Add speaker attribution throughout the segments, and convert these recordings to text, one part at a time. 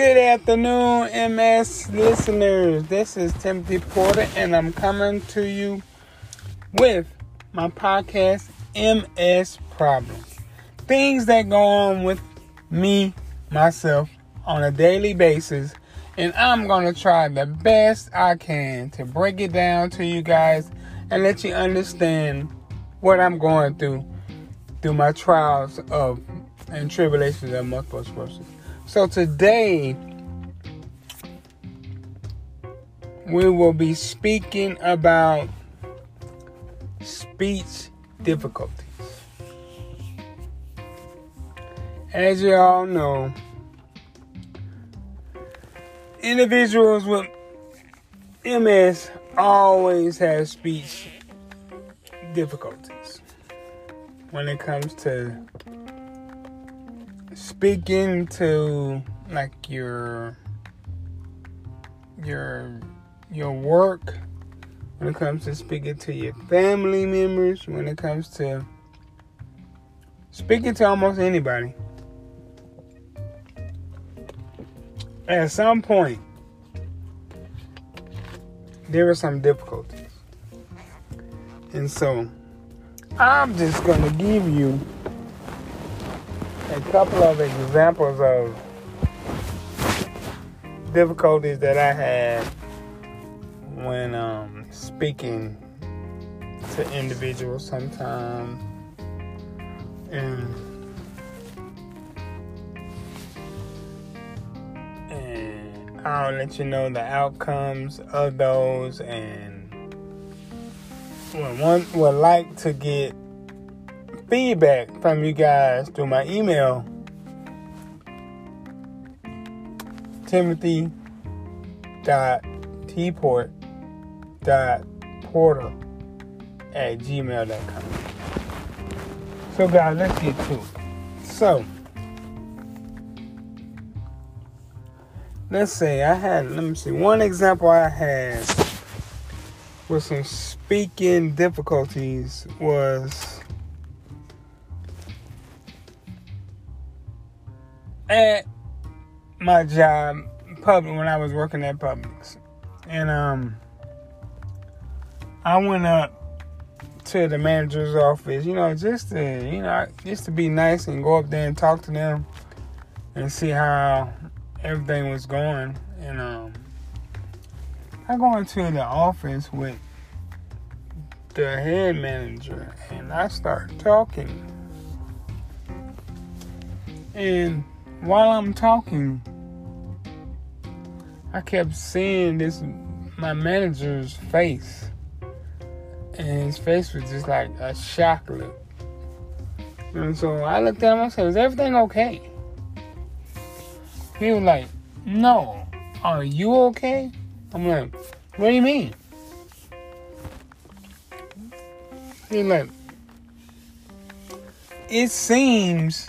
Speaker 1: Good afternoon, MS listeners. This is Timothy Porter, and I'm coming to you with my podcast, MS Problems. Things that go on with me, myself, on a daily basis, and I'm going to try the best I can to break it down to you guys and let you understand what I'm going through through my trials of and tribulations of multiple sclerosis. So today we will be speaking about speech difficulties. As you all know, individuals with MS always have speech difficulties when it comes to speaking to like your your your work when it comes to speaking to your family members when it comes to speaking to almost anybody. At some point there are some difficulties. And so i'm just to give you a couple of examples of difficulties that I had when um, speaking to individuals sometimes. And, and I'll let you know the outcomes of those and when one would like to get feedback from you guys through my email timothy dot tport dot porter at gmail.com so guys let's get to it. So let's say i had let me see one example i had with some speaking difficulties was at my job, public when I was working at Publix, and um, I went up to the manager's office, you know, just to you know, just to be nice and go up there and talk to them and see how everything was going. And um, I go into the office with the head manager, and I start talking, and while I'm talking, I kept seeing this my manager's face. And his face was just like a shock look. And so I looked at him, I said, Is everything okay? He was like, No. Are you okay? I'm like, What do you mean? He's like, It seems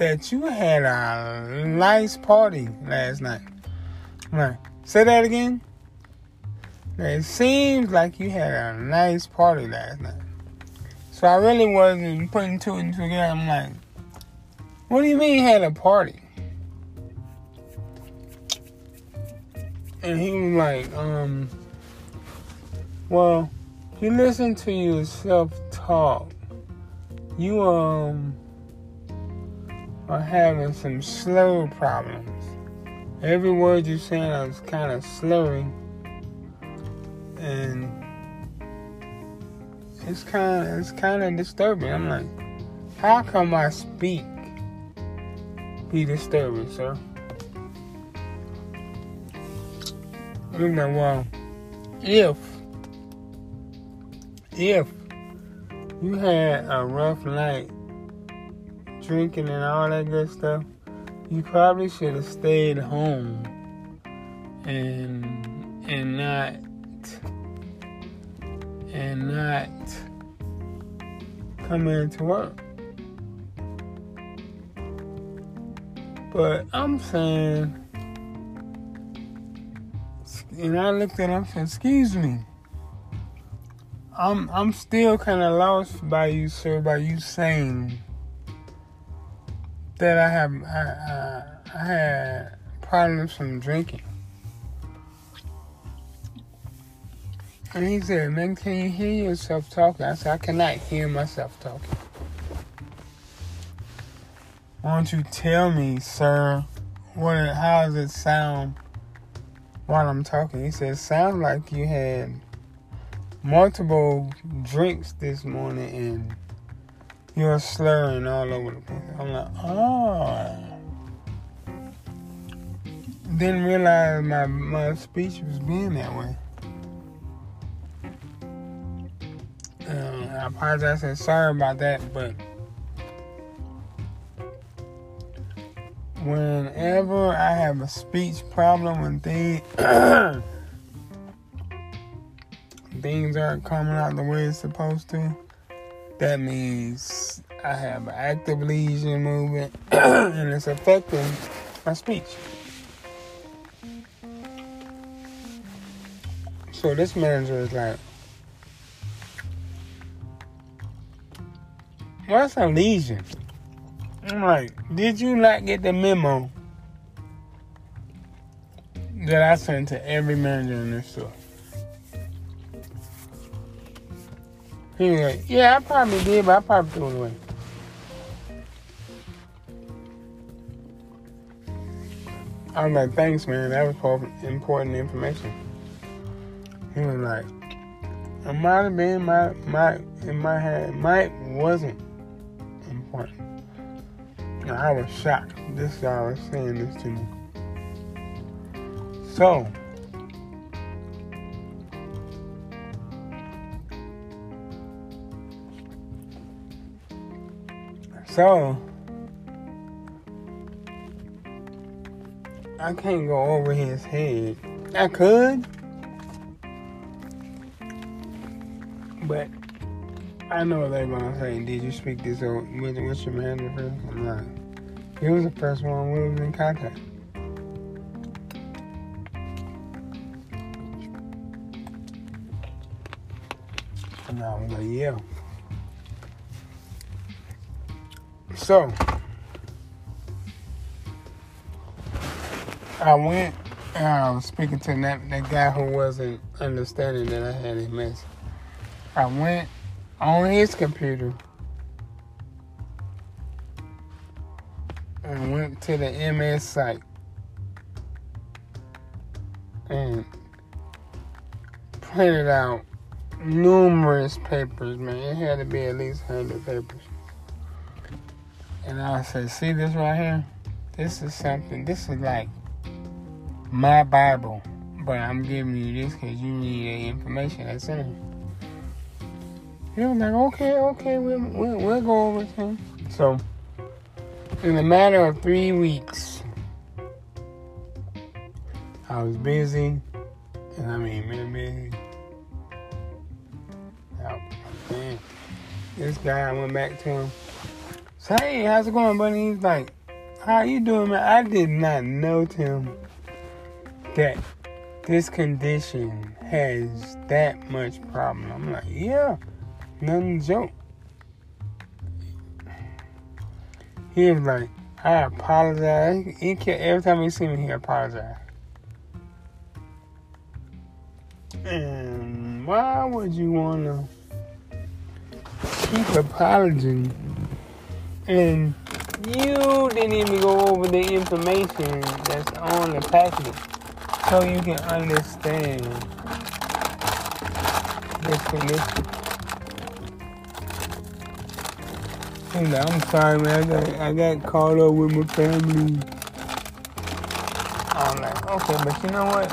Speaker 1: that you had a nice party last night. Right. Say that again. It seems like you had a nice party last night. So I really wasn't putting two and two together. I'm like, what do you mean you had a party? And he was like, um, well, you listen to yourself talk. You, um, are having some slow problems. Every word you're saying is kind of slurring, and it's kind of it's kind of disturbing. I'm like, how come I speak be disturbing, sir? I'm like, well, if if you had a rough night drinking and all that good stuff, you probably should have stayed home and and not and not come into work. But I'm saying, and I looked at him and said, "Excuse me." I'm I'm still kind of lost by you, sir, by you saying that I have I, I, I had problems from drinking. And he said, Man, can you hear yourself talking? I said, I cannot hear myself talking. Why don't you tell me, sir, what how does it sound while I'm talking? He said, Sounds like you had multiple drinks this morning and you're slurring all over the place. I'm like, oh. Didn't realize my, my speech was being that way. Um, I apologize and sorry about that, but whenever I have a speech problem when things things aren't coming out the way it's supposed to, that means I have an active lesion movement and it's affecting my speech. So this manager is like, What's a lesion? I'm like, did you not get the memo that I sent to every manager in this store? Yeah, I probably did, but I probably threw it away. I was like, thanks, man. That was important information. He was like, it might have been my my in my head, might wasn't important. I was shocked. This guy was saying this to me. So, so I can't go over his head. I could, but I know they're gonna say, "Did you speak this over? What's your manager?" I'm like. He was the first one we was in contact. And I was like, yeah. So, I went was speaking to that, that guy who wasn't understanding that I had a MS. I went on his computer and went to the MS site and printed out numerous papers, man. It had to be at least 100 papers. And I said, see this right here? This is something, this is like my Bible. But I'm giving you this because you need the information that's in it. He was like, okay, okay, we'll, we'll, we'll go over it. So, in a matter of three weeks, I was busy, and I mean, really busy. Oh, man. This guy, I went back to him. Hey, how's it going, buddy? He's like, how you doing, man? I did not know, Tim, that this condition has that much problem. I'm like, yeah, nothing joke. He was like, I apologize. He every time he see me, he apologize. And why would you want to keep apologizing and you didn't even go over the information that's on the package so you can understand this condition? I'm sorry, man. I got, I got caught up with my family. I'm like, okay, but you know what?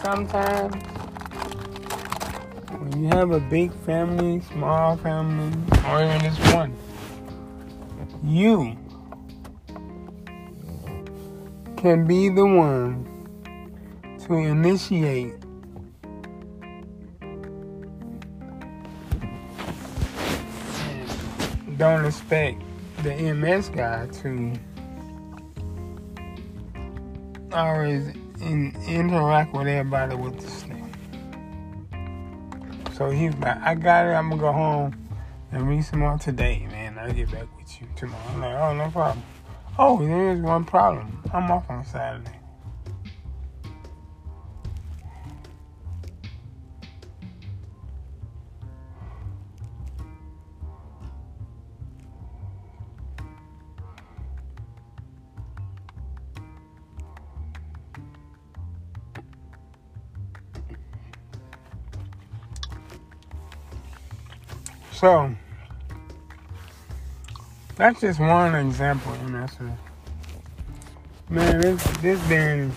Speaker 1: Sometimes when you have a big family, small family, or even just one, you can be the one to initiate don't expect the MS guy to always in, interact with everybody with this thing. So he's like, I got it. I'm gonna go home and read some more today, man. I'll get back you tomorrow. I'm like, oh, no problem. Oh, there is one problem. I'm off on Saturday. So, that's just one example, and that's a man. This this been